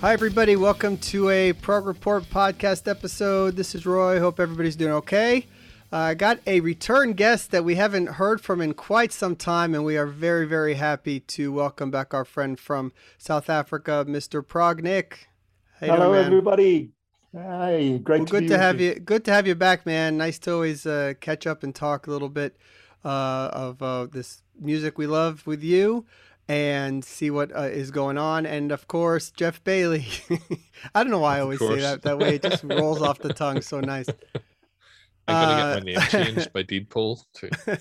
Hi, everybody. Welcome to a Prog Report podcast episode. This is Roie. Hope everybody's doing okay. I uh, got a return guest that we haven't heard from in quite some time, and we are very, very happy to welcome back our friend from South Africa, Mr. Prog Nick. Hello, doing, everybody. Hi, great well, to good to have you. Good to have you back, man. Nice to always uh, catch up and talk a little bit uh, of uh, this music we love with you and see what uh, is going on. And of course, Geoff Bailie. I don't know why I always say that that way. It just rolls off the tongue so nice. I'm gonna get my uh, name changed by deed poll too.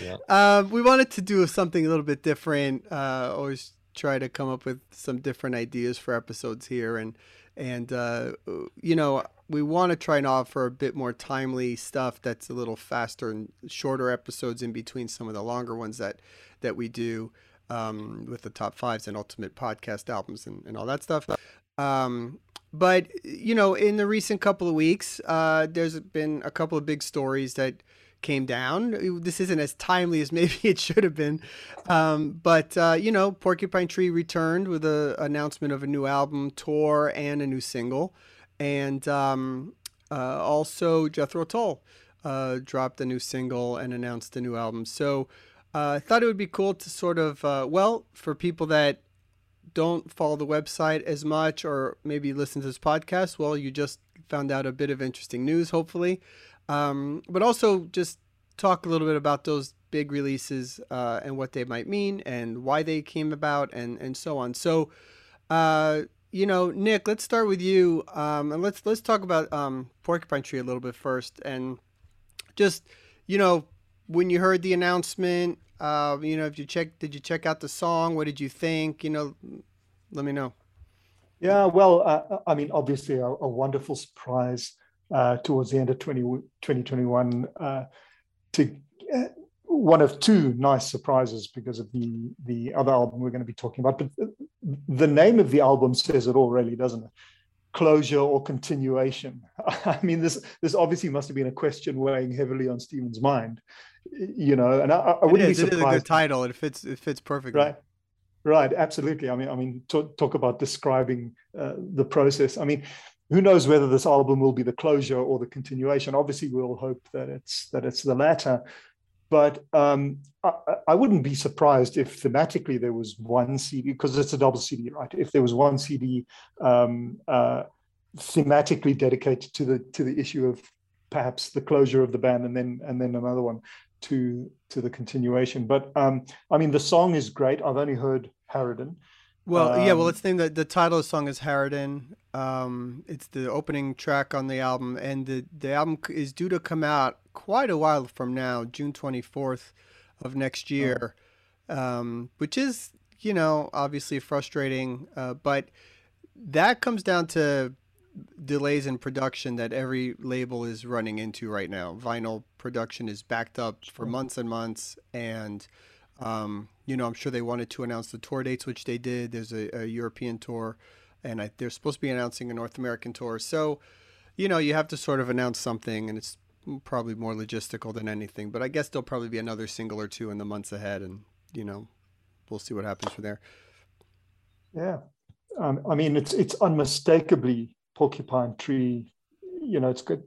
yeah. Uh, we wanted to do something a little bit different. Uh, always try to come up with some different ideas for episodes here, and and uh, you know we want to try and offer a bit more timely stuff that's a little faster and shorter episodes in between some of the longer ones that that we do um, with the top fives and ultimate podcast albums and, and all that stuff. Um, but you know, in the recent couple of weeks, uh, there's been a couple of big stories that came down. This isn't as timely as maybe it should have been, um, but uh, you know, Porcupine Tree returned with an announcement of a new album, tour, and a new single, and um, uh, also Jethro Tull uh, dropped a new single and announced a new album. So uh, I thought it would be cool to sort of, uh, well, for people that don't follow the website as much or maybe listen to this podcast, well, you just found out a bit of interesting news, hopefully. Um, but also just talk a little bit about those big releases uh, and what they might mean and why they came about and, and so on. So, uh, you know, Nick, let's start with you, um, and let's let's talk about um, Porcupine Tree a little bit first, and just you know, when you heard the announcement, uh, you know, if you check, did you check out the song? What did you think? You know, let me know. Yeah, well, uh, I mean, obviously, a, a wonderful surprise uh, towards the end of 20, 2021 uh, to uh, one of two nice surprises because of the the other album we're going to be talking about. But the name of the album says it all, really, doesn't it? Closure or continuation. I mean, this this obviously must have been a question weighing heavily on Steven's mind you know, and I, I wouldn't is, be surprised. It is a good title. It fits. It fits perfectly. Right. Right. Absolutely. I mean, I mean, talk, talk about describing uh, the process. I mean, who knows whether this album will be the closure or the continuation? Obviously, we all hope that it's that it's the latter. But um, I, I, wouldn't be surprised if thematically there was one CD because it's a double CD, right? If there was one CD um, uh, thematically dedicated to the to the issue of perhaps the closure of the band and then and then another one to to the continuation. But um, I mean, the song is great. I've only heard Harridan. Well, um, yeah. Well, um, let's name the the title of the song is Harridan. Um, it's the opening track on the album, and the the album is due to come out quite a while from now, June twenty fourth of next oh. year, oh. um, which is you know obviously frustrating, uh, but that comes down to delays in production that every label is running into right now. Vinyl production is backed up for months and months, and um, you know I'm sure they wanted to announce the tour dates, which they did. There's a, a European tour, and I, they're supposed to be announcing a North American tour. So, you know, you have to sort of announce something, and it's probably more logistical than anything. But I guess there'll probably be another single or two in the months ahead, and you know, we'll see what happens from there. Yeah, um, I mean, it's it's unmistakably porcupine tree you know it's got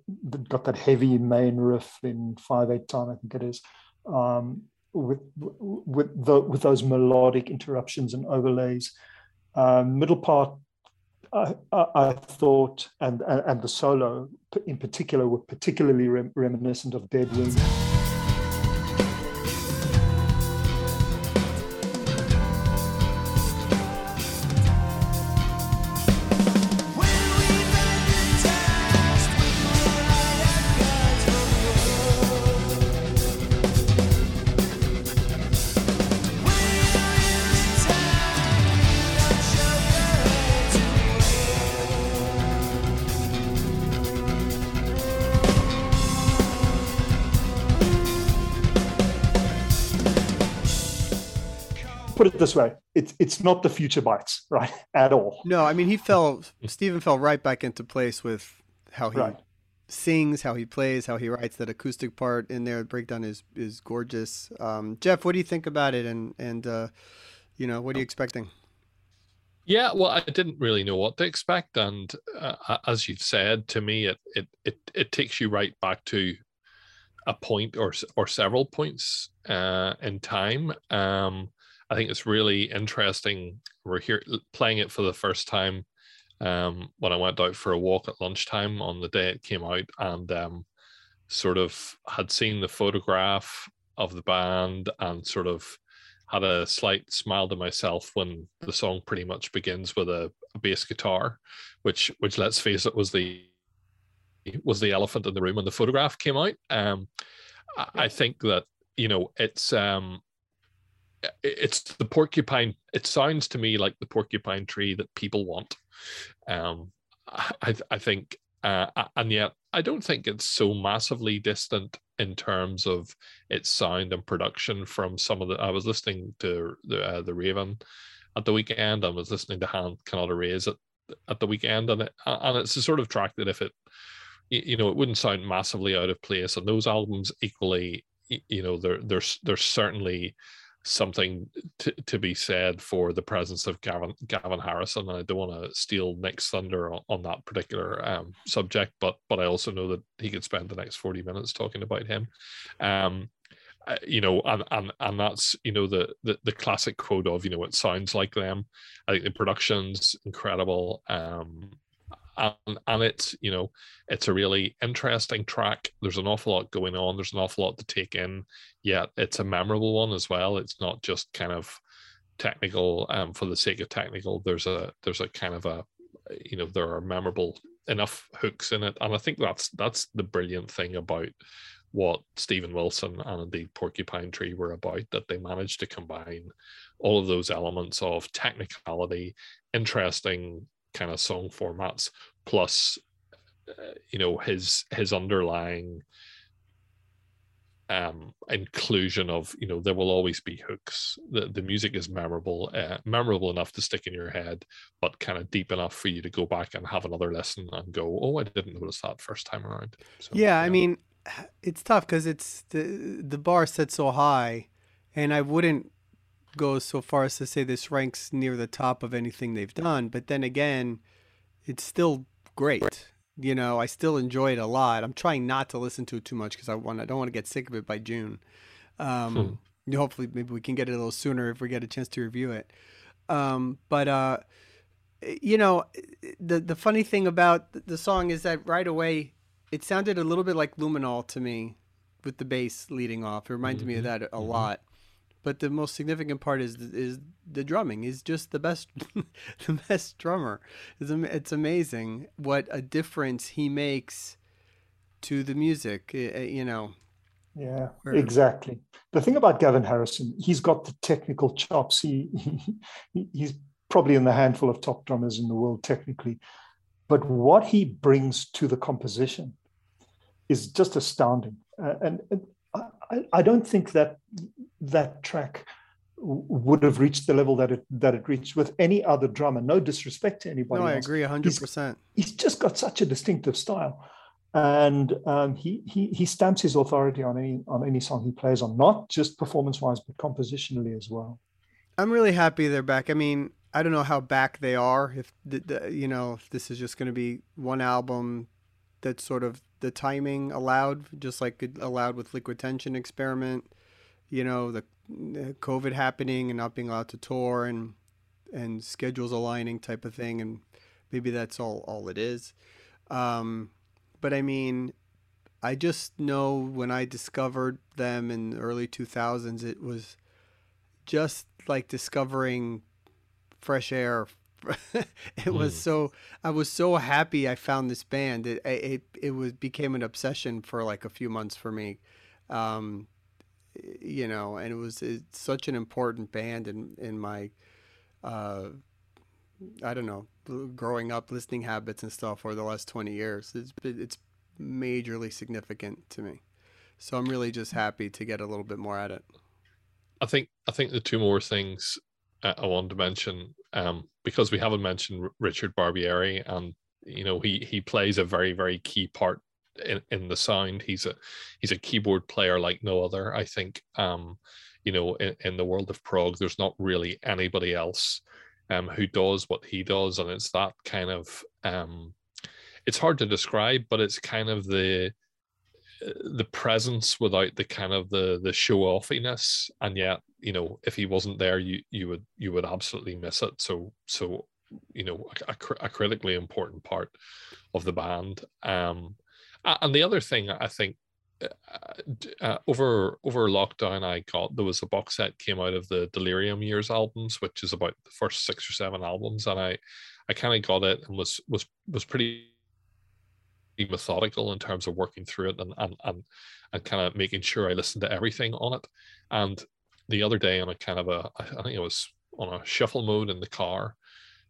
got that heavy main riff in five eight time i think it is um, with with the, with those melodic interruptions and overlays um, middle part I, I, thought and, and, and the solo in particular were particularly rem- reminiscent of Deadwings it this way: it's it's not the future bites, right, at all. No, I mean he fell. Steven fell right back into place with how he Right. sings, how he plays, how he writes. That acoustic part in there, the breakdown is is gorgeous. Um, Geoff, what do you think about it? And and uh, you know, what are you expecting? Yeah, well, I didn't really know what to expect, and uh, as you've said to me, it it it it takes you right back to a point or or several points uh, in time. Um, I think it's really interesting. We're here playing it for the first time um, when I went out for a walk at lunchtime on the day it came out, and um, sort of had seen the photograph of the band and sort of had a slight smile to myself when the song pretty much begins with a, a bass guitar, which which let's face it was the was the elephant in the room when the photograph came out. Um, I, I think that you know it's um it's the porcupine. It sounds to me like the porcupine tree that people want. Um, I I think, uh, and yet I don't think it's so massively distant in terms of its sound and production from some of the. I was listening to the uh, the Raven at the weekend. I was listening to Hand Cannot Erase at at the weekend, and it, and it's the sort of track that if it, you know, it wouldn't sound massively out of place. And those albums equally, you know, there there's there's certainly something to, to be said for the presence of Gavin Gavin Harrison. And I don't want to steal Nick's thunder on, on that particular um, subject, but but I also know that he could spend the next forty minutes talking about him. Um, uh, you know, and and and that's you know the, the the classic quote of you know it sounds like them. I think the production's incredible. Um, and and it's you know it's a really interesting track. There's an awful lot going on. There's an awful lot to take in. Yet it's a memorable one as well. It's not just kind of technical um, for the sake of technical. There's a there's a kind of a you know there are memorable enough hooks in it, and I think that's that's the brilliant thing about what Steven Wilson and indeed Porcupine Tree were about, that they managed to combine all of those elements of technicality, interesting kind of song formats, plus uh, you know his his underlying um inclusion of you know there will always be hooks. The the music is memorable uh, memorable enough to stick in your head but kind of deep enough for you to go back and have another listen and go oh i didn't notice that first time around. So, Yeah, I mean, it's tough because it's the the bar set so high, and I wouldn't go so far as to say this ranks near the top of anything they've done. But then again, it's still great. You know, I still enjoy it a lot. I'm trying not to listen to it too much because I want I don't want to get sick of it by June. Um, Hmm. Hopefully, maybe we can get it a little sooner if we get a chance to review it. Um, but uh, you know, the the funny thing about the song is that right away it sounded a little bit like Luminol to me with the bass leading off. It reminded me of Mhm, that a mhm. lot. But the most significant part is is the drumming. He's just the best the best drummer. It's, it's amazing what a difference he makes to the music. eh, eh, You know, Yeah, Where- exactly. The thing about Gavin Harrison, he's got the technical chops. He, he he's probably in the handful of top drummers in the world technically, but what he brings to the composition is just astounding. Uh, and, and I, I don't think that that track would have reached the level that it that it reached with any other drummer. No disrespect to anybody no, I else. agree hundred percent. He's just got such a distinctive style, and um, he he he stamps his authority on any on any song he plays on, not just performance wise, but compositionally as well. I'm really happy they're back. I mean, I don't know how back they are. If the, the, you know, if this is just going to be one album that's sort of the timing allowed, just like it allowed with Liquid Tension Experiment. You know, the COVID happening and not being allowed to tour and and schedules aligning type of thing, and maybe that's all all it is. Um, but I mean, I just know when I discovered them in the early 2000s, it was just like discovering fresh air. it was Mm. so I was so happy I found this band. It it it was became an obsession for like a few months for me. Um, you know, and it was such an important band in in my uh, I don't know, growing up listening habits and stuff for the last 20 years. It's it's majorly significant to me. So I'm really just happy to get a little bit more at it. I think I think the two more things I wanted to mention um, because we haven't mentioned Richard Barbieri, and you know he he plays a very very key part in, in the sound. He's a he's a keyboard player like no other. I think um, you know in, in the world of prog, there's not really anybody else um, who does what he does, and it's that kind of um, it's hard to describe, but it's kind of the the presence without the kind of the the show offiness and yet you know if he wasn't there you you would you would absolutely miss it so so you know a, a critically important part of the band um and the other thing i think uh, uh, over over lockdown i got there was a box set came out of the delirium years albums which is about the first six or seven albums and i i kind of got it and was was was pretty methodical in terms of working through it and and and, and kind of making sure I listened to everything on it. And the other day on a kind of a I think it was on a shuffle mode in the car,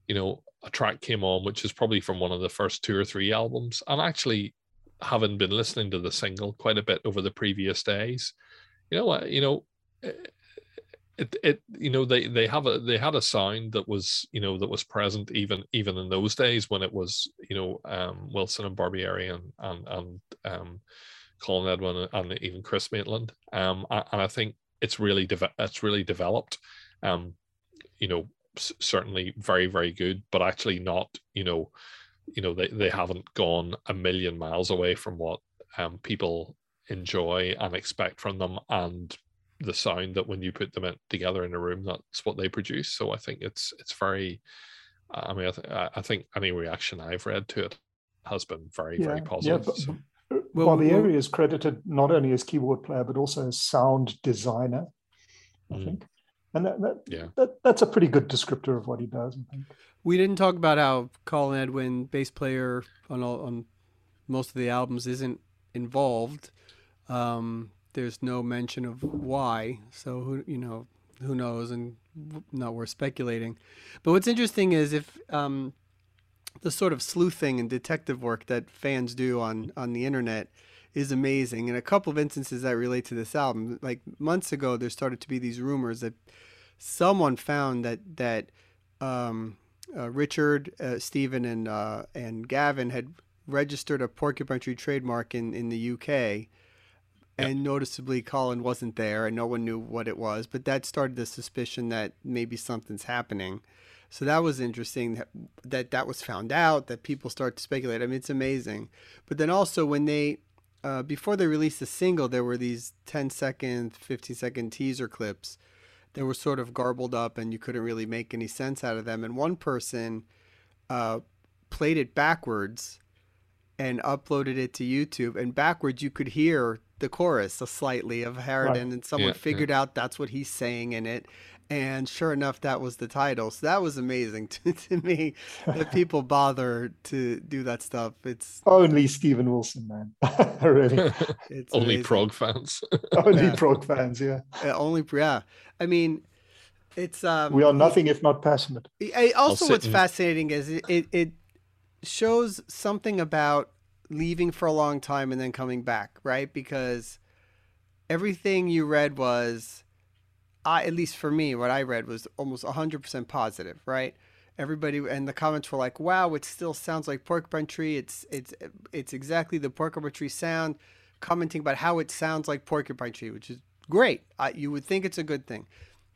you know, a track came on which is probably from one of the first two or three albums. And actually having been listening to the single quite a bit over the previous days, you know what, you know, eh, it it you know they they have a they had a sound that was you know that was present even even in those days when it was you know um, Wilson and Barbieri and and and um, Colin Edwin and even Chris Maitland. Um, and I think it's really de- it's really developed. Um you know certainly very very good but actually not you know you know they, they haven't gone a million miles away from what um, people enjoy and expect from them and the sound that when you put them in, together in a room, that's what they produce. So I think it's it's very. I mean, I, th- I think any reaction I've read to it has been very yeah, very positive. Yeah, but, uh, well, Barbieri well, is credited not only as keyboard player but also as sound designer. I mm. think, and that, that, yeah. that that's a pretty good descriptor of what he does. I think. We didn't talk about how Colin Edwin, bass player on all, on most of the albums, isn't involved. Um, there's no mention of why. So who you know who knows, and not worth speculating. But what's interesting is if um, the sort of sleuthing and detective work that fans do on on the internet is amazing. And a couple of instances that relate to this album, like months ago, there started to be these rumors that someone found that that um, uh, Richard, uh, Steven, and uh, and Gavin had registered a porcupine tree trademark in in the UK and noticeably Colin wasn't there and no one knew what it was. But that started the suspicion that maybe something's happening. So that was interesting that that, that was found out, that people start to speculate. I mean, it's amazing. But then also when they, uh, before they released the single, there were these 10 second, 15 second teaser clips that were sort of garbled up and you couldn't really make any sense out of them. And one person uh, played it backwards and uploaded it to YouTube. And backwards, you could hear the chorus so slightly of Harridan, right. and someone yeah, figured yeah. out that's what he's saying in it. And sure enough, that was the title. So that was amazing to, to me that people bother to do that stuff. It's only Steven Wilson, man. really, it's only amazing. prog fans. only yeah. prog fans, yeah. only, yeah. I mean, it's um, we are nothing if not passionate. also, what's and... fascinating is it, it, it shows something about leaving for a long time and then coming back, right? Because everything you read was, I at least for me, what I read was almost 100% positive, right? Everybody and the comments were like, "Wow, it still sounds like Porcupine Tree. It's it's it's exactly the Porcupine Tree sound." Commenting about how it sounds like Porcupine Tree, which is great. You would think it's a good thing.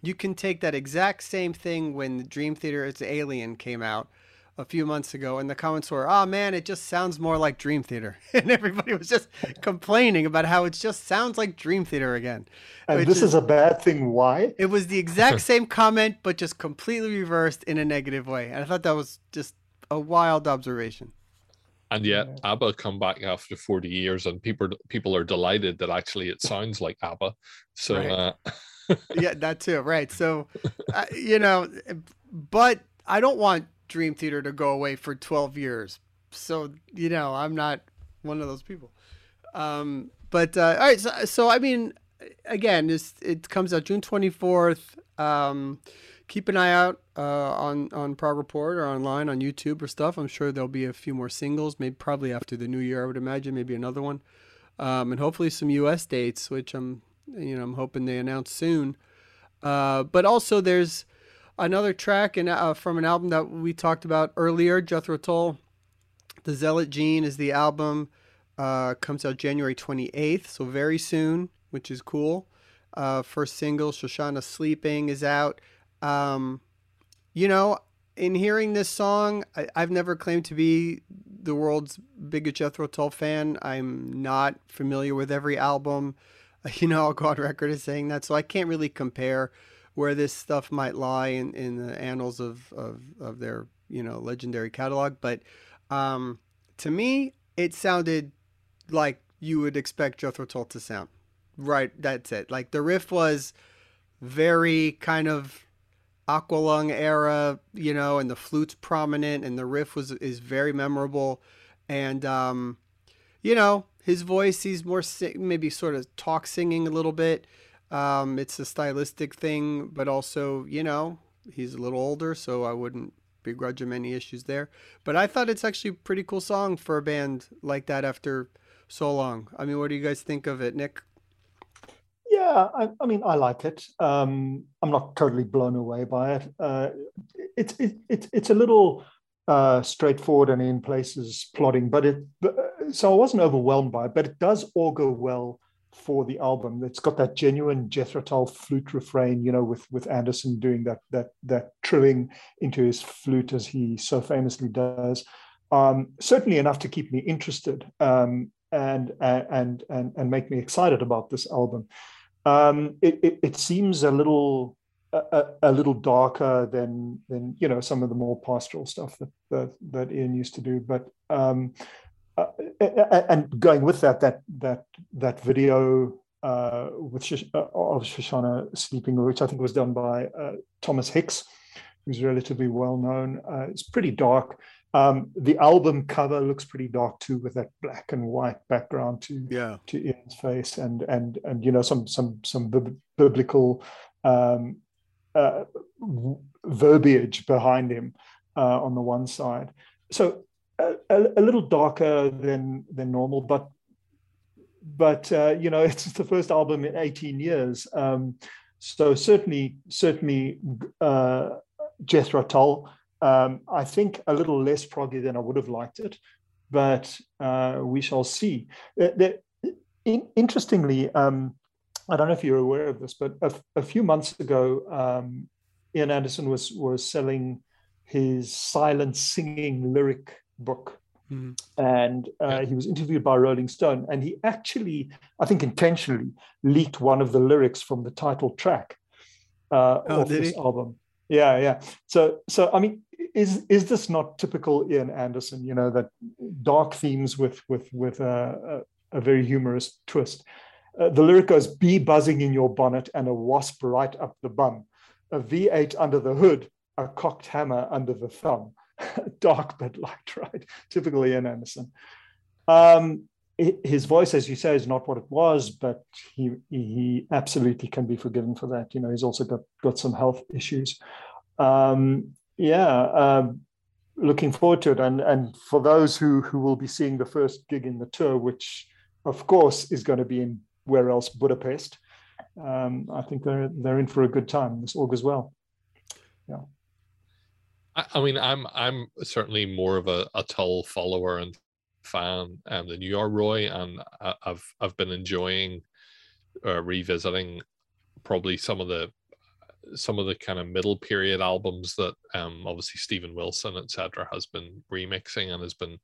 You can take that exact same thing when Dream Theater as Alien came out, a few months ago, and the comments were, "Oh man, it just sounds more like Dream Theater," and everybody was just complaining about how it just sounds like Dream Theater again. And this is, is, a bad thing. Why? It was the exact same comment, but just completely reversed in a negative way, and I thought that was just a wild observation. And yet, yeah. ABBA come back after forty years, and people people are delighted that actually it sounds like ABBA. So. Right. Uh... yeah, that too. Right. So, uh, you know, but I don't want Dream Theater to go away for 12 years. So, you know, I'm not one of those people. Um, but, uh, all right. So, so, I mean, again, this, it comes out June 24th. Um, keep an eye out uh, on, on Prog Report or online on YouTube or stuff. I'm sure there'll be a few more singles, maybe probably after the new year, I would imagine, maybe another one. Um, and hopefully some US dates, which I'm, you know, I'm hoping they announce soon. Uh, but also there's, another track and uh, from an album that we talked about earlier, Jethro Tull. The Zealot Gene is the album. Uh, comes out January 28th, so very soon, which is cool. Uh, first single, Shoshana Sleeping, is out. Um, you know, in hearing this song, I, have never claimed to be the world's biggest Jethro Tull fan. I'm not familiar with every album. You know, I'll go on record as saying that, so I can't really compare where this stuff might lie in, in the annals of, of, of their, you know, legendary catalog. But um, to me, it sounded like you would expect Jethro Tull to sound. Right, that's it. Like the riff was very kind of Aqualung era, you know, and the flute's prominent, and the riff was is very memorable, and um, you know, his voice, he's more maybe sort of talk singing a little bit. Um, it's a stylistic thing, but also, you know, he's a little older, so I wouldn't begrudge him any issues there. But I thought it's actually a pretty cool song for a band like that after so long. I mean, what do you guys think of it, Nick? Yeah, I, I mean, I like it. Um, I'm not totally blown away by it. Uh, it's it, it, it's a little uh, straightforward and in places plotting, but it so I wasn't overwhelmed by it. But it does augur well for the album. It's got that genuine Jethro Tull flute refrain, you know, with with Anderson doing that that that trilling into his flute as he so famously does. Um, certainly enough to keep me interested um, and and and and make me excited about this album. Um, it, it, it, seems a little a, a, little darker than than you know some of the more pastoral stuff that that, that Ian used to do. But um, uh, and going with that, that that that video uh, with Shish, uh, of Shoshana sleeping, which I think was done by uh, Thomas Hicks, who's relatively well known. Uh, it's pretty dark. Um, the album cover looks pretty dark too, with that black and white background to yeah. to Ian's face, and and and you know some some some biblical um, uh, verbiage behind him uh, on the one side. So a, a, little darker than than normal, but but uh, you know it's the first album in 18 years. Um, so certainly certainly uh, Jethro Tull um, I think a little less proggy than I would have liked it, but uh, we shall see. The, the, in, interestingly, um, I don't know if you're aware of this, but a, a few months ago, um, Ian Anderson was was selling his silent singing lyric book. Mm-hmm. And uh, yeah. he was interviewed by Rolling Stone, and he actually, I think intentionally, leaked one of the lyrics from the title track uh, oh, of this he? album. Yeah, yeah. So, so I mean, is is this not typical Ian Anderson? You know that dark themes with with with a, a, a very humorous twist. Uh, the lyric goes: "Bee buzzing in your bonnet and a wasp right up the bum, a V8 under the hood, a cocked hammer under the thumb." dark but light, right? Typical Ian Anderson. Um, his voice, as you say, is not what it was, but he he absolutely can be forgiven for that. You know, he's also got got some health issues. Um, yeah, um, looking forward to it. And and for those who who will be seeing the first gig in the tour, which of course is going to be in where else Budapest, um, I think they're they're in for a good time. This augurs well. Yeah. I, I mean, I'm I'm certainly more of a, a Tull follower and fan um, than you are, Roie, and I, have I've been enjoying uh, revisiting probably some of the some of the kind of middle period albums that um, obviously Steven Wilson etc has been remixing and has been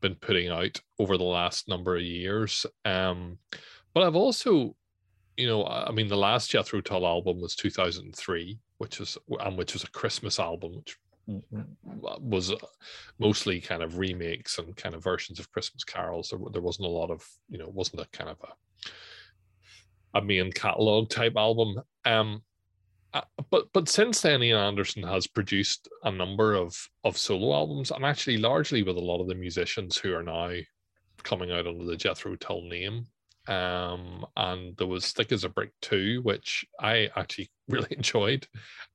been putting out over the last number of years. Um, but I've also, you know, I mean, the last Jethro Tull album was 2003, which was and which was a Christmas album, which was mostly kind of remakes and kind of versions of Christmas carols. There, there wasn't a lot of, you know, wasn't a kind of a a main catalog type album. Um, uh, but but since then, Ian Anderson has produced a number of of solo albums, and actually largely with a lot of the musicians who are now coming out under the Jethro Tull name. Um, and there was Thick as a Brick too, which I actually really enjoyed.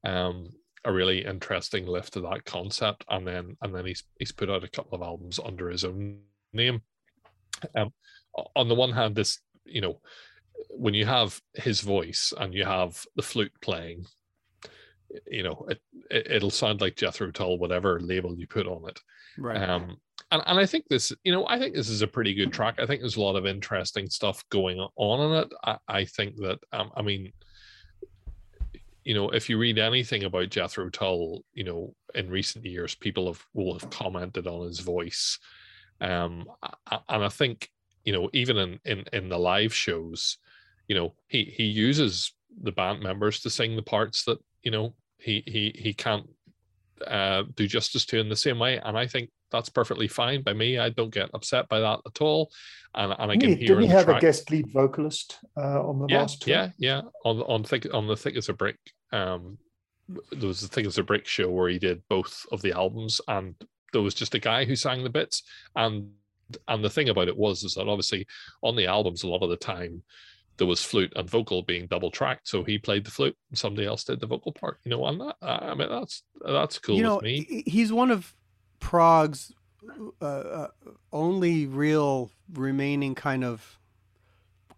Um, a really interesting lift to that concept, and then and then he's he's put out a couple of albums under his own name. Um, on the one hand, this you know when you have his voice and you have the flute playing, you know, it, it, will sound like Jethro Tull, whatever label you put on it. Right. Um, and, and I think this, you know, I think this is a pretty good track. I think there's a lot of interesting stuff going on in it. I, I think that, um, I mean, you know, if you read anything about Jethro Tull, you know, in recent years, people have will have commented on his voice, um, and I think, you know, even in in in the live shows, you know, he he uses the band members to sing the parts that you know he he he can't uh, do justice to in the same way, and I think that's perfectly fine by me. I don't get upset by that at all. And, and I can hear. Didn't he have track, a guest lead vocalist uh, on the yeah, last tour? Yeah, yeah, on on thick on the thick as a brick. Um, there was the thick as a brick show where he did both of the albums, and there was just a guy who sang the bits. And and the thing about it was is that obviously on the albums a lot of the time there was flute and vocal being double tracked. So he played the flute, and somebody else did the vocal part. You know, and that I mean that's that's cool you know, with me. He's one of Prog's uh, uh, only real remaining kind of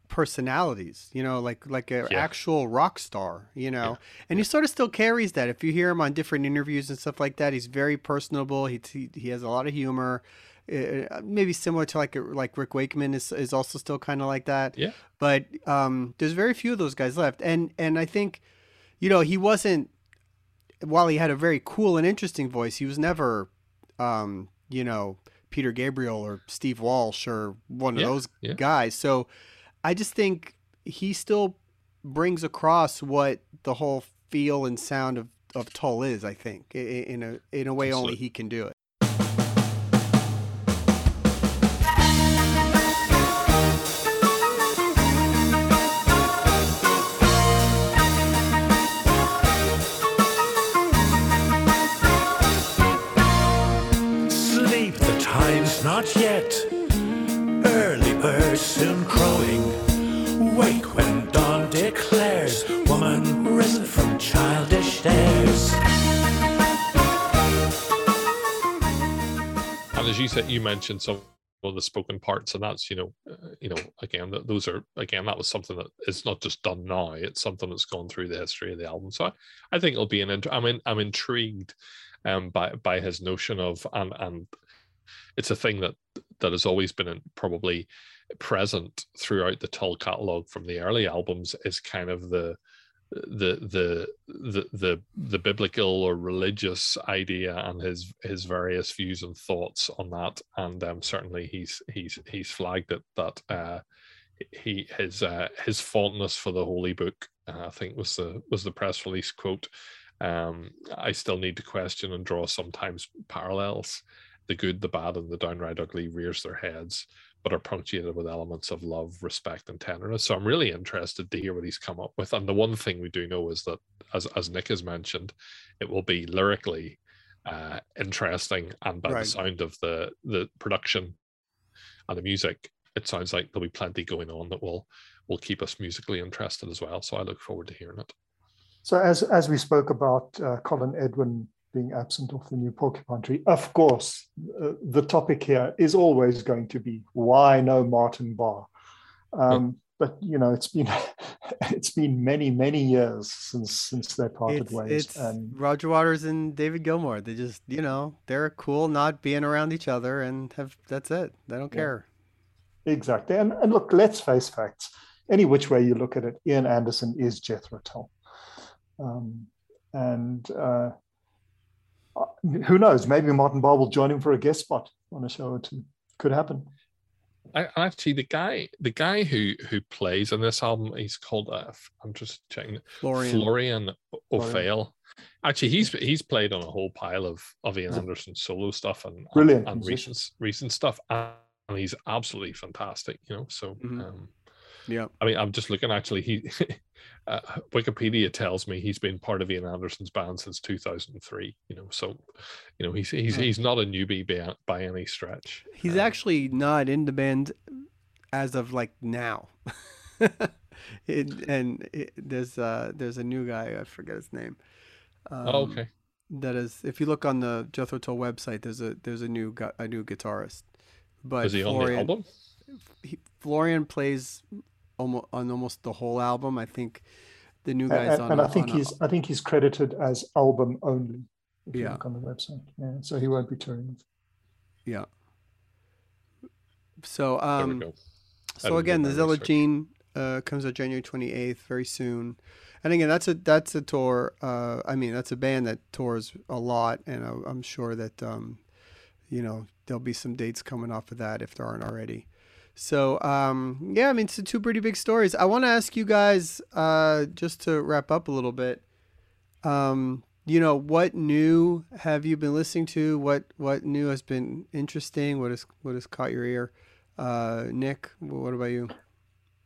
personalities you know like like an yeah. actual rock star you know? Yeah. and he sort of still carries that. If you hear him on different interviews and stuff like that he's very personable. He he, he has a lot of humor. Uh, maybe similar to like like Rick Wakeman is is also still kind of like that. Yeah. But um there's very few of those guys left. And and I think you know he wasn't while he had a very cool and interesting voice he was never um you know Peter Gabriel or Steve Walsh or one of those yeah. guys. So I just think he still brings across what the whole feel and sound of, of Tull is, I think, in a in a way Absolutely. only he can do it. Bird soon crowing. Wake when dawn declares, woman risen from childish days. And as you said, you mentioned some of the spoken parts, and that's you know, uh, you know, again, that those are again that was something that is not just done now; it's something that's gone through the history of the album. So I, I think it'll be an. I'm in, I'm intrigued um, by by his notion of and and it's a thing that that has always been probably present throughout the Tull catalog from the early albums is kind of the the the the the the biblical or religious idea and his his various views and thoughts on that. And um, certainly he's he's he's flagged it that uh, he his uh, his fondness for the holy book uh, I think was the was the press release quote. Um, I still need to question and draw sometimes parallels the good, the bad, and the downright ugly rears their heads, but are punctuated with elements of love, respect, and tenderness. So I'm really interested to hear what he's come up with. And the one thing we do know is that, as as Nick has mentioned, it will be lyrically uh, interesting, and by right. the sound of the the production and the music, it sounds like there'll be plenty going on that will will keep us musically interested as well. So I look forward to hearing it. So as as we spoke about uh, Colin Edwin being absent of the new porcupine tree. Of course, uh, the topic here is always going to be why no Martin Barre. Um, but you know, it's been it's been many many years since since they parted it's, ways. It's and Roger Waters and David Gilmour. They just you know they're cool not being around each other and have that's it. They don't care. Exactly. And and look, let's face facts. Any which way you look at it, Ian Anderson is Jethro Tull. Um, and uh, who knows? Maybe Martin Barre will join him for a guest spot on a show or two. Could happen. I, actually, the guy, the guy who who plays on this album, he's called. Uh, I'm just checking. Florian, Florian Opahle. Actually, he's he's played on a whole pile of of Ian Anderson solo stuff and Brilliant and, and recent recent stuff, and he's absolutely fantastic. You know, so mm-hmm. um, yeah. I mean, I'm just looking. Actually, he uh, Wikipedia tells me he's been part of Ian Anderson's band since 2003. You know, so you know he's he's he's not a newbie by, by any stretch. He's um, actually not in the band as of like now. it, and it, there's uh there's a new guy I forget his name. Um, oh, okay. That is, if you look on the Jethro Tull website, there's a there's a new a new guitarist. But is he Florian, on the album? He, Florian plays almost on almost the whole album. I think the new guys and, on. and a- I think he's I think he's credited as album only. If you Yeah. look on the website, yeah. So he won't be touring. yeah. So There um, we go. So again, the my Zealot. Gene uh, comes out January 28th, very soon. And again, that's a that's a tour. Uh, I mean, that's a band that tours a lot, and I, I'm sure that um, you know there'll be some dates coming off of that if there aren't already. So um, yeah, I mean, it's two pretty big stories. I want to ask you guys uh, just to wrap up a little bit. Um, you know, what new have you been listening to? What what new has been interesting? What has what has caught your ear? Uh, Nick, what about you?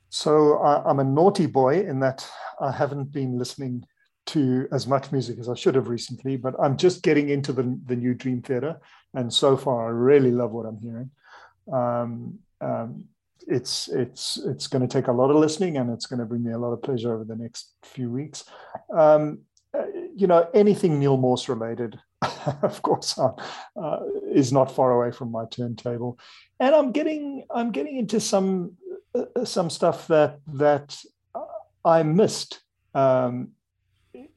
So I, I'm a naughty boy in that I haven't been listening to as much music as I should have recently, but I'm just getting into the, the new Dream Theater. And so far, I really love what I'm hearing. Um, um, it's it's it's going to take a lot of listening, and it's going to bring me a lot of pleasure over the next few weeks. Um, uh, you know, anything Neal Morse related, of course, uh, uh, is not far away from my turntable. And I'm getting I'm getting into some uh, some stuff that that I missed um,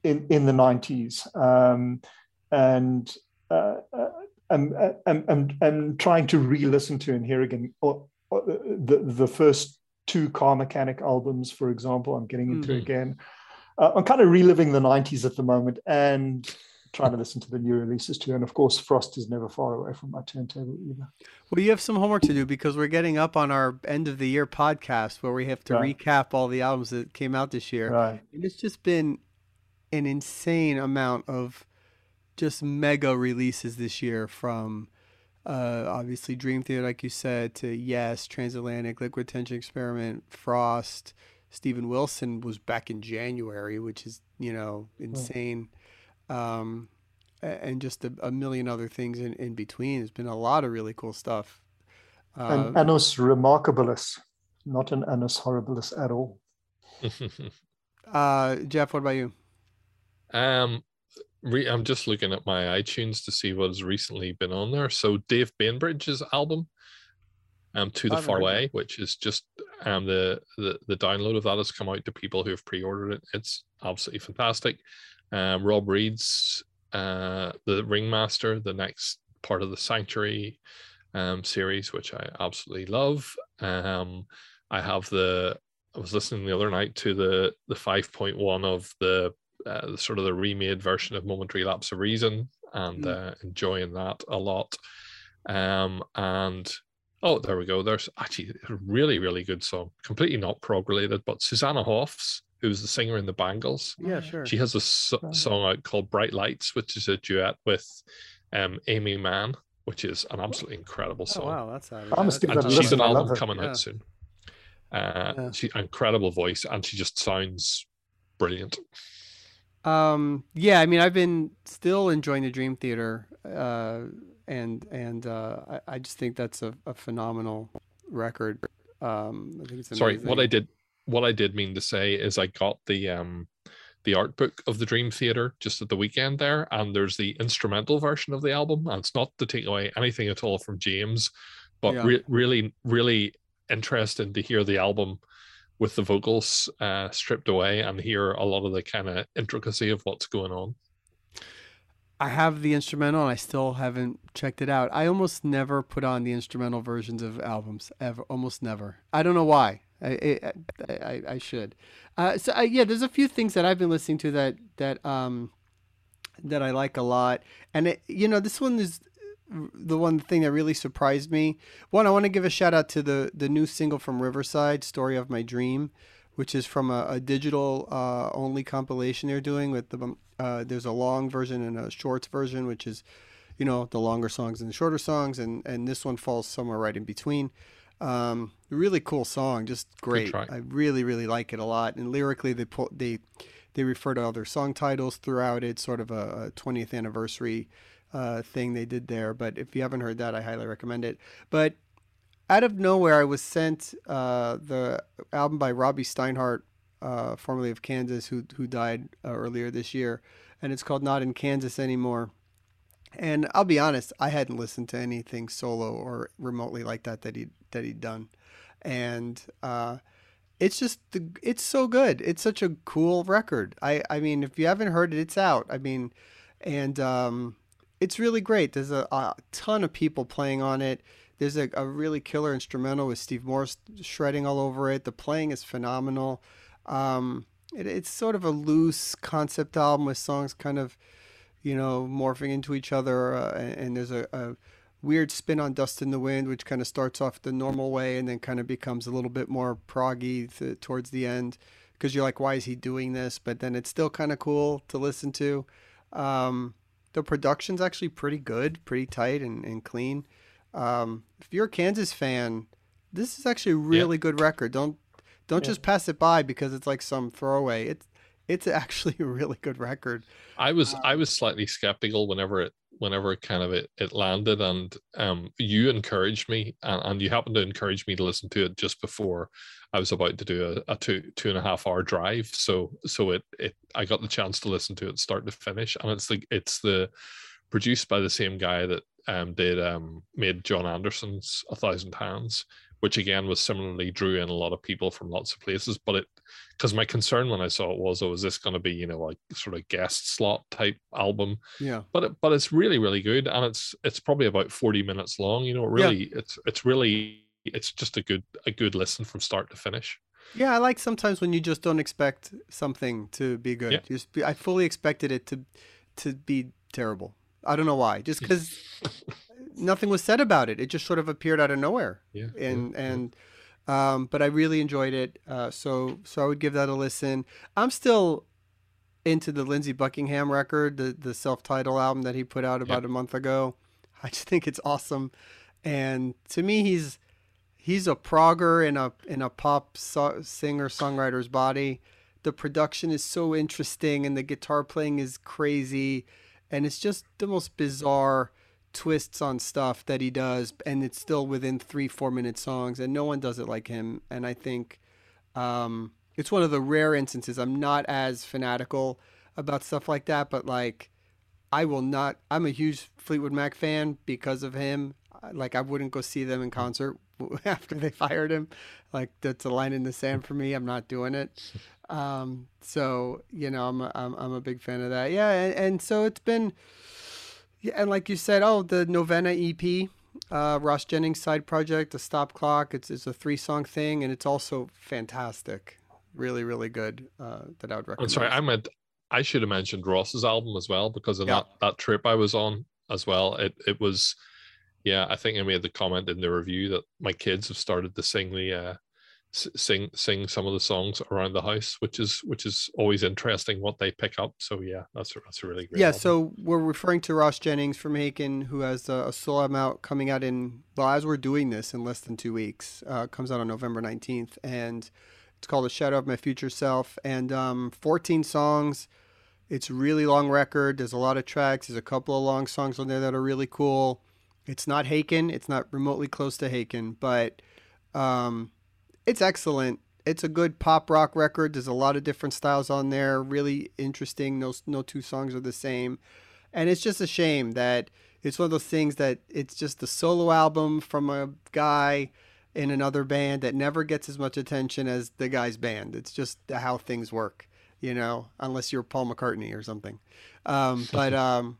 in in the nineties, um, and uh, uh, I'm, I'm I'm I'm trying to re-listen to and hear again or, or uh, the the first two Car Mechanic albums, for example. I'm getting into Mhm. again. Uh, I'm kind of reliving the '90s at the moment and trying to listen to the new releases too. And of course, Frost is never far away from my turntable either. Well, you have some homework to do because we're getting up on our end of the year podcast where we have to Right. recap all the albums that came out this year. Right. And it's just been an insane amount of just mega releases this year from uh, obviously Dream Theater, like you said, to Yes, Transatlantic, Liquid Tension Experiment, Frost. Steven Wilson was back in January, which is, you know, insane. Um, and just a, a million other things in, in between. There's been a lot of really cool stuff. An Uh, annus remarkabilis, not an annus horribilis at all. uh, Geoff, what about you? um, re- I'm just looking at my iTunes to see what has recently been on there. So Dave Bainbridge's album, um, "To the Far. Way," which is just um the the the download of that has come out to people who have pre-ordered it. It's absolutely fantastic. Um, Rob Reed's uh, the Ringmaster, the next part of the Sanctuary um, series, which I absolutely love. Um, I have the I was listening the other night to the the 5.1 of the uh, sort of the remade version of Momentary Lapse of Reason and Mm. uh, enjoying that a lot. Um, and oh, there we go. There's actually a really, really good song, completely not prog related, but Susanna Hoffs, who's the singer in the Bangles, Yeah, sure. she has a so- Right. song out called Bright Lights, which is a duet with um, Aimee Mann, which is an absolutely incredible Oh song. wow, that's out. I must give And she's an album coming Yeah. out soon. Uh, Yeah. She incredible voice, and she just sounds brilliant. Um, yeah, I mean, I've been still enjoying the Dream Theater, uh, and and uh, I, I just think that's a, a phenomenal record. Um, I think it's Sorry, what I did, what I did mean to say is I got the um the art book of the Dream Theater just at the weekend there, and there's the instrumental version of the album, and it's not to take away anything at all from James, but Yeah. re- really, really interesting to hear the album with the vocals uh, stripped away and hear a lot of the kind of intricacy of what's going on. I have the instrumental, and I still haven't checked it out. I almost never put on the instrumental versions of albums ever. Almost never. I don't know why. I I, I, I should. Uh, so uh, yeah, there's a few things that I've been listening to that that um that I like a lot, and it, you know this one is the one thing that really surprised me. One, I want to give a shout out to the the new single from Riverside, "Story of My Dream," which is from a, a digital uh, only compilation they're doing with the uh, there's a long version and a shorts version, which is you know the longer songs and the shorter songs, and and this one falls somewhere right in between. Um, really cool song, just great. I really really like it a lot, and lyrically they pull they they refer to other song titles throughout it, sort of a, a 20th anniversary uh, thing they did there. But if you haven't heard that, I highly recommend it. But out of nowhere, I was sent uh, the album by Robbie Steinhardt, uh, formerly of Kansas, who who died uh, earlier this year, and it's called "Not in Kansas Anymore." And I'll be honest, I hadn't listened to anything solo or remotely like that that he that he'd done, and uh, it's just the it's so good. It's such a cool record. I I mean, if you haven't heard it, it's out. I mean, and um, it's really great. There's a, a ton of people playing on it. There's a, a really killer instrumental with Steve Morse shredding all over it. The playing is phenomenal. Um, it, it's sort of a loose concept album with songs kind of, you know, morphing into each other. Uh, and, and, there's a, a, weird spin on Dust in the Wind, which kind of starts off the normal way and then kind of becomes a little bit more proggy th- towards the end. Because you're like, why is he doing this? But then it's still kind of cool to listen to. Um, the production's actually pretty good, pretty tight and, and clean. Um, if you're a Kansas fan, this is actually a really yep. good record. Don't don't just pass it by because it's like some throwaway. It's it's actually a really good record. I was um, I was slightly skeptical whenever it whenever it kind of it, it landed and um you encouraged me and, and you happened to encourage me to listen to it just before I was about to do a, a two two and a half hour drive. So so it it I got the chance to listen to it start to finish. And it's the it's the produced by the same guy that um did um made Jon Anderson's A Thousand Hands which again was similarly drew in a lot of people from lots of places. But it, because my concern when I saw it was, oh, is this going to be you know like sort of guest slot type album? Yeah. But it, but it's really really good, and it's it's probably about forty minutes long. You know, really, yeah. it's it's really it's just a good a good listen from start to finish. Yeah, I like sometimes when you just don't expect something to be good. Yeah. Just be, I fully expected it to to be terrible. I don't know why. Just because nothing was said about it. It just sort of appeared out of nowhere. Yeah. And yeah, and um, but I really enjoyed it. Uh, so so I would give that a listen. I'm still into the Lindsey Buckingham record, the the self-titled album that he put out about a month ago. I just think it's awesome. And to me he's he's a progger in a in a pop so- singer songwriter's body. The production is so interesting and the guitar playing is crazy and it's just the most bizarre twists on stuff that he does, and it's still within three, four minute songs, and no one does it like him. And I think um, it's one of the rare instances I'm not as fanatical about stuff like that, but like I will not. I'm a huge Fleetwood Mac fan because of him. Like I wouldn't go see them in concert after they fired him. Like that's a line in the sand for me. I'm not doing it. Um, so you know, I'm a, I'm, I'm a big fan of that. Yeah, and, and so it's been yeah, and like you said, oh, the Novena EP, uh, Ross Jennings side project, the Stop Clock. It's it's a three song thing, and it's also fantastic. Really, really good. Uh, that I would recommend. I'm sorry, I meant I should have mentioned Ross's album as well because of yeah. that that trip I was on as well. It it was, yeah. I think I made the comment in the review that my kids have started to sing the uh, sing sing some of the songs around the house, which is which is always interesting what they pick up. So yeah, that's a, that's a really great. Yeah, album. so we're referring to Ross Jennings from Haken, who has a, a solo album out coming out in well as we're doing this in less than two weeks. Uh, comes out on November nineteenth, and it's called "A Shadow of My Future Self," and um, fourteen songs. It's a really long record. There's a lot of tracks. There's a couple of long songs on there that are really cool. It's not Haken. It's not remotely close to Haken, but um, it's excellent. It's a good pop rock record. There's a lot of different styles on there. Really interesting. No, no two songs are the same, and it's just a shame that it's one of those things that it's just a solo album from a guy in another band that never gets as much attention as the guy's band. It's just how things work, you know, unless you're Paul McCartney or something. Um, but um,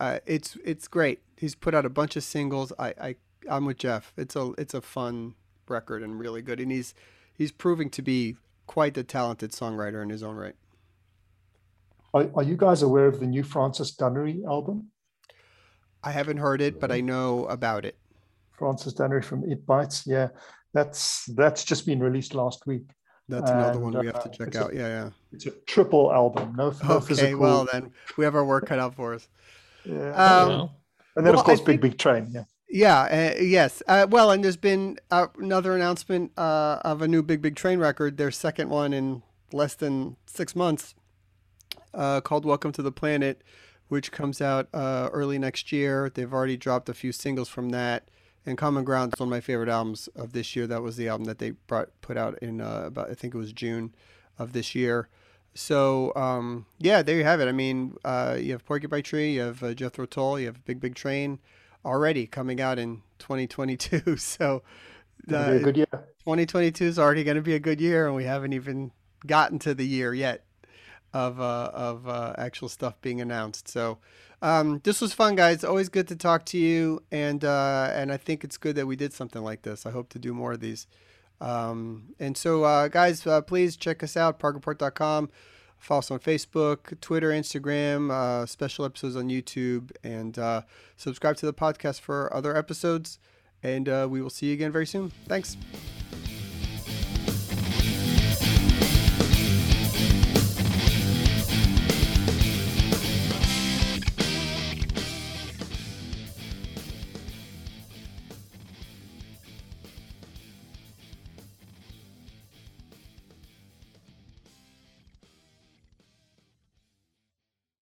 uh, it's it's great. He's put out a bunch of singles. I, I I'm with Geoff. It's a it's a fun record and really good. And he's he's proving to be quite a talented songwriter in his own right. Are, are you guys aware of the new Francis Dunnery album? I haven't heard it, but I know about it. Francis Dunnery from It Bites. Yeah, that's that's just been released last week. That's another one we have to uh, check out. A, yeah, yeah. It's a triple album. No, no okay, physical. well then we have our work cut out for us. Yeah. Um, and then well, of course, Big Big Train. Yeah. Yeah, uh, yes. Uh, well, and there's been uh, another announcement uh, of a new Big Big Train record, their second one in less than six months, uh, called Welcome to the Planet, which comes out uh, early next year. They've already dropped a few singles from that. And Common Ground is one of my favorite albums of this year. That was the album that they brought put out in about, I think it was June of this year. So um, yeah, there you have it. I mean, you have Porcupine Tree, you have Jethro Tull, you have Big Big Train already coming out in 2022. So Uh, a good year. 2022 is already going to be a good year, and we haven't even gotten to the year yet of uh, of uh, actual stuff being announced. So um, this was fun, guys. Always good to talk to you, and uh, and I think it's good that we did something like this. I hope to do more of these. Um, and so, uh, guys, uh, please check us out, progreport.com. Follow us on Facebook, Twitter, Instagram, uh, special episodes on YouTube, and uh, subscribe to the podcast for other episodes. And uh, we will see you again very soon. Thanks.